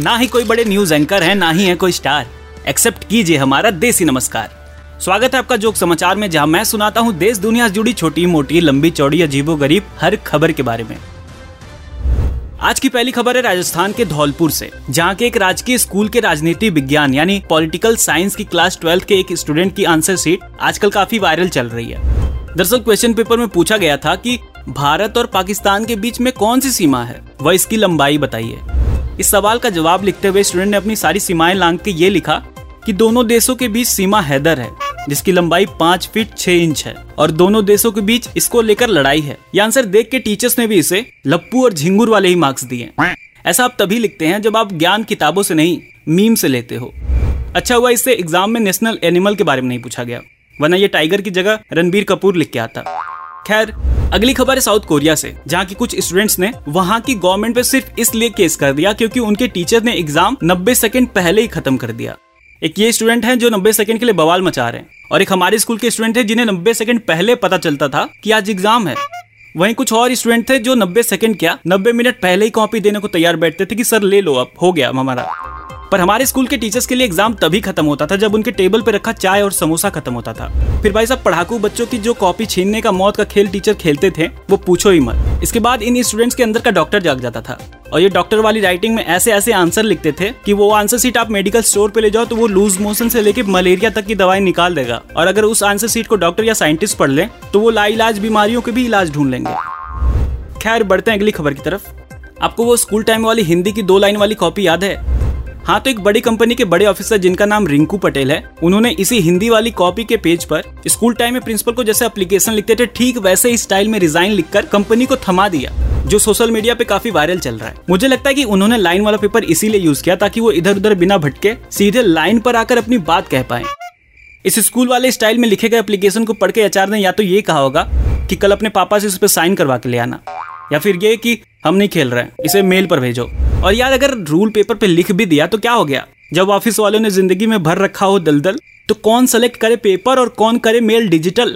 ना ही कोई बड़े न्यूज़ एंकर है, ना ही है कोई स्टार एक्सेप्ट कीजिए हमारा देसी नमस्कार। स्वागत है आपका जोक समाचार में, जहाँ मैं सुनाता हूँ देश दुनिया से जुड़ी छोटी, मोटी, लंबी, चौड़ी, अजीबो गरीब हर खबर के बारे में। आज की पहली खबर है राजस्थान के धौलपुर से, जहाँ के एक राजकीय स्कूल के राजनीति विज्ञान, यानी पॉलिटिकल साइंस की क्लास ट्वेल्थ के एक स्टूडेंट की आंसर सीट आजकल काफ़ी वायरल चल रही है। दरअसल क्वेश्चन पेपर में पूछा गया था कि भारत और पाकिस्तान के बीच में कौन सी सीमा है? वह इसकी लंबाई बताइए। इस सवाल का जवाब लिखते हुए स्टूडेंट ने अपनी सारी सीमाएँ लांग के ये लिखा कि दोनों देशों के बीच सीमा हैदर है, जिसकी लंबाई पाँच फीट छह इंच है और दोनों देशों के बीच इसको लेकर लड़ाई है। ये आंसर देख के टीचर्स ने भी इसे लप्पू और झिंगुर वाले ही मार्क्स दिए। ऐसा आप तभी लिखते हैं जब आप ज्ञान किताबों से नहीं मीम से लेते हो। अच्छा हुआ इससे एग्ज़ाम में नेशनल एनिमल के बारे में नहीं पूछा गया, वरना ये टाइगर की जगह रणबीर कपूर लिख के आता। खैर अगली खबर है साउथ कोरिया से, जहाँ की कुछ स्टूडेंट्स ने वहाँ की गवर्नमेंट पे सिर्फ़ इसलिए केस कर दिया क्योंकि उनके टीचर ने एग्ज़ाम 90 सेकंड पहले ही खत्म कर दिया। एक ये स्टूडेंट हैं जो 90 सेकंड के लिए बवाल मचा रहे हैं और एक हमारे स्कूल के स्टूडेंट थे जिन्हें 90 सेकंड पहले पता चलता था कि आज एग्ज़ाम है। वहीं कुछ और स्टूडेंट थे जो 90 सेकंड क्या 90 मिनट पहले ही कॉपी देने को तैयार बैठते थे कि, सर, ले लो अब, हो गया हमारा। पर हमारे स्कूल के टीचर्स के लिए एग्ज़ाम तभी खत्म होता था जब उनके टेबल पे रखा चाय और समोसा खत्म होता था। फिर भाई साहब, पढ़ाकू बच्चों की जो कॉपी छीनने का मौत का खेल टीचर खेलते थे, वो पूछो ही मत। इसके बाद इन स्टूडेंट्स के अंदर का डॉक्टर जाग जाता था। और ये डॉक्टर वाली राइटिंग में ऐसे ऐसे आंसर लिखते थे कि वो आंसर सीट आप मेडिकल स्टोर पे ले जाओ तो वो लूज मोशन से लेके मलेरिया तक की दवाई निकाल देगा। और अगर उस आंसर सीट को डॉक्टर या साइंटिस्ट पढ़ ले तो वो लाइलाज बीमारियों के भी इलाज ढूंढ लेंगे। खैर, बढ़ते हैं अगली खबर की तरफ़। आपको वो स्कूल टाइम वाली हिंदी की दो लाइन वाली कॉपी याद है? हाँ तो एक बड़ी कंपनी के बड़े ऑफिसर जिनका नाम रिंकू पटेल है, उन्होंने इसी हिंदी वाली कॉपी के पेज पर स्कूल टाइम में प्रिंसिपल को जैसे एप्लीकेशन लिखते थे, ठीक वैसे ही स्टाइल में रिजाइन लिखकर कंपनी को थमा दिया, जो सोशल मीडिया पे काफ़ी वायरल चल रहा है। मुझे लगता है कि उन्होंने लाइन वाला पेपर इसीलिए यूज़ किया ताकि वो इधर उधर बिना भटके सीधे लाइन पर आकर अपनी बात कह पाए। इस स्कूल वाले स्टाइल में लिखे गए एप्लीकेशन को पढ़ के एचआर ने या तो ये कहा होगा कि कल अपने पापा से उस पर साइन करवा के ले आना, या फिर ये कि हम नहीं खेल रहे इसे मेल पर भेजो। और यार, अगर रूल पेपर पे लिख भी दिया तो क्या हो गया? जब ऑफ़िस वालों ने ज़िंदगी में भर रखा हो दलदल तो कौन सेलेक्ट करे पेपर और कौन करे मेल डिजिटल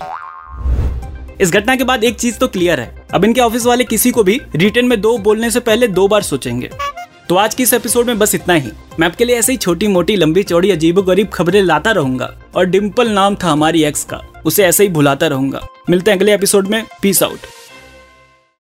इस घटना के बाद एक चीज़ तो क्लियर है। अब इनके ऑफ़िस वाले किसी को भी रिटर्न में दो बोलने से पहले दो बार सोचेंगे। तो आज की इस एपिसोड में बस इतना ही। मैं आपके लिए ऐसे ही छोटी मोटी लंबी, चौड़ी अजीबो गरीब खबरें लाता रहूँगा और डिम्पल नाम था हमारी एक्स का। उसे ऐसे ही भुलाता रहूँगा। मिलते हैं अगले एपिसोड में। Peace out